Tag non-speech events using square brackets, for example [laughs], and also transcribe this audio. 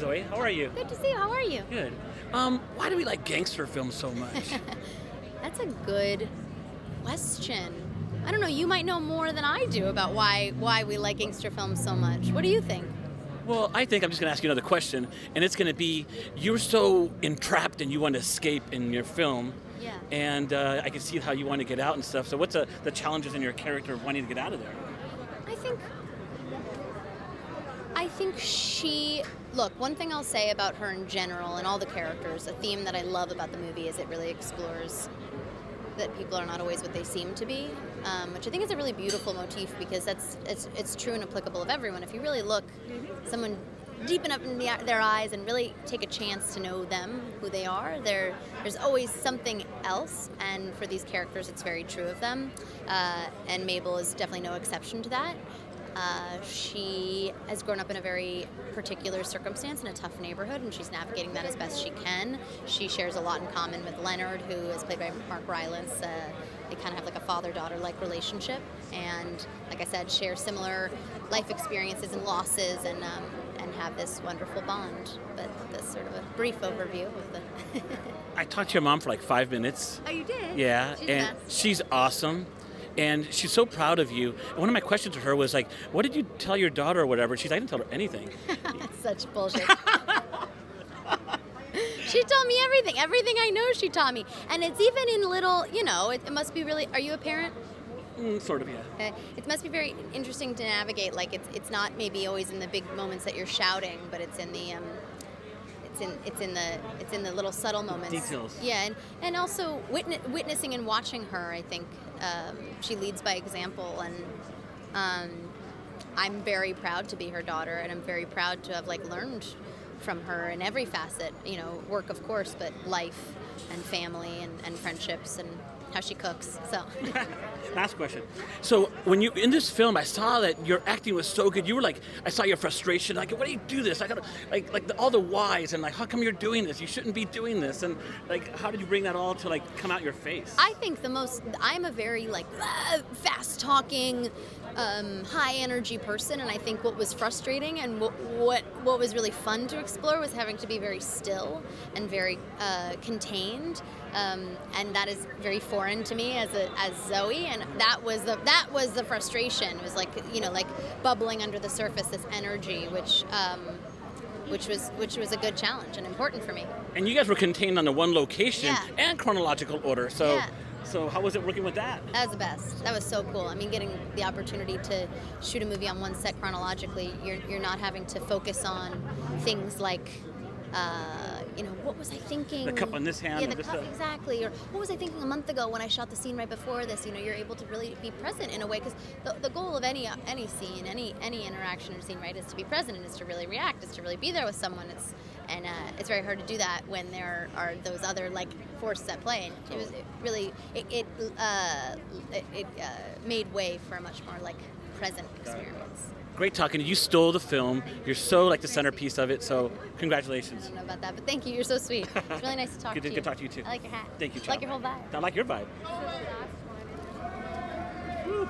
Zoey. How are you? Good to see you. How are you? Good. Um, why do we like gangster films so much? [laughs] That's a good question. I don't know. You might know more than I do about why why we like gangster films so much. What do you think? well, I think I'm just going to ask you another question, and it's going to be: you're so entrapped and you want to escape in your film. Yeah. And uh, I can see how you want to get out and stuff. So, what's uh the challenges in your character of wanting to get out of there? I think I think she look, one thing I'll say about her in general and all the characters, a theme that I love about the movie is it really explores that people are not always what they seem to be, um, which I think is a really beautiful motif because that's it's, it's true and applicable of everyone. If you really look, someone deep enough in the, their eyes and really take a chance to know them, who they are, there there's always something else, and for these characters, it's very true of them. Uh, and Mabel is definitely no exception to that. Uh, she has grown up in a very particular circumstance in a tough neighborhood, and she's navigating that as best she can. She shares a lot in common with Leonard, who is played by Mark Rylance. Uh, they kind of have like a father-daughter-like relationship, and like I said, share similar life experiences and losses, and um, and have this wonderful bond. But that's sort of a brief overview of the. [laughs] I talked to your mom for like five minutes. oh, you did? Yeah, She's and best. she's awesome. And she's so proud of you. And one of my questions to her was like, "What did you tell your daughter or whatever?" She's, "I didn't tell her anything." [laughs] Such bullshit. [laughs] she told me everything. Everything I know, she taught me. And it's even in little, you know, it, it must be really. Are you a parent? Mm, sort of, yeah. Uh, it must be very interesting to navigate. Like it's it's not maybe always in the big moments that you're shouting, but it's in the um, it's in it's in the it's in the little subtle moments. Details. Yeah, and and also witness, witnessing and watching her. I think um, she leads by example, and um, I'm very proud to be her daughter, and I'm very proud to have like learned from her in every facet. You know, work of course, but life and family and, and friendships and how she cooks. So. [laughs] Last question. So when you in this film, I saw that your acting was so good. You were like, I saw your frustration. Like, why do you do this? I got like like the, all the whys and like, how come you're doing this? You shouldn't be doing this. And like, how did you bring that all to like come out your face? I think the most I'm a very like fast talking, um, high energy person, and I think what was frustrating and what, what what was really fun to explore was having to be very still and very uh, contained, um, and that is very foreign to me as a as Zoey, and that was the that was the frustration. It was like you know like bubbling under the surface, this energy, which. Um, which was which was a good challenge and important for me. and you guys were contained on the one location Yeah. and chronological order. So Yeah. so how was it working with that? That was the best. That was so cool. I mean, getting the opportunity to shoot a movie on one set chronologically, you're, you're not having to focus on things like, uh, you know, what was I thinking? The cup on this hand Yeah, the cup, exactly. Or what was I thinking a month ago when I shot the scene right before this? You know, you're able to really be present in a way because the, the goal of any any scene, any any interaction or scene, right, is to be present and is to really react, is to really be there with someone. It's and uh, it's very hard to do that when there are those other like forces at play. And it was it really it it, uh, it, it uh, made way for a much more like present experience. Great talking. you. Stole the film. You're so like the centerpiece of it. So congratulations. I don't know about that, but thank you. You're so sweet. [laughs] It's really nice to talk Good- to you. good to talk to you, too. I like your hat. Thank you. I like your whole vibe. I like your vibe. Woo.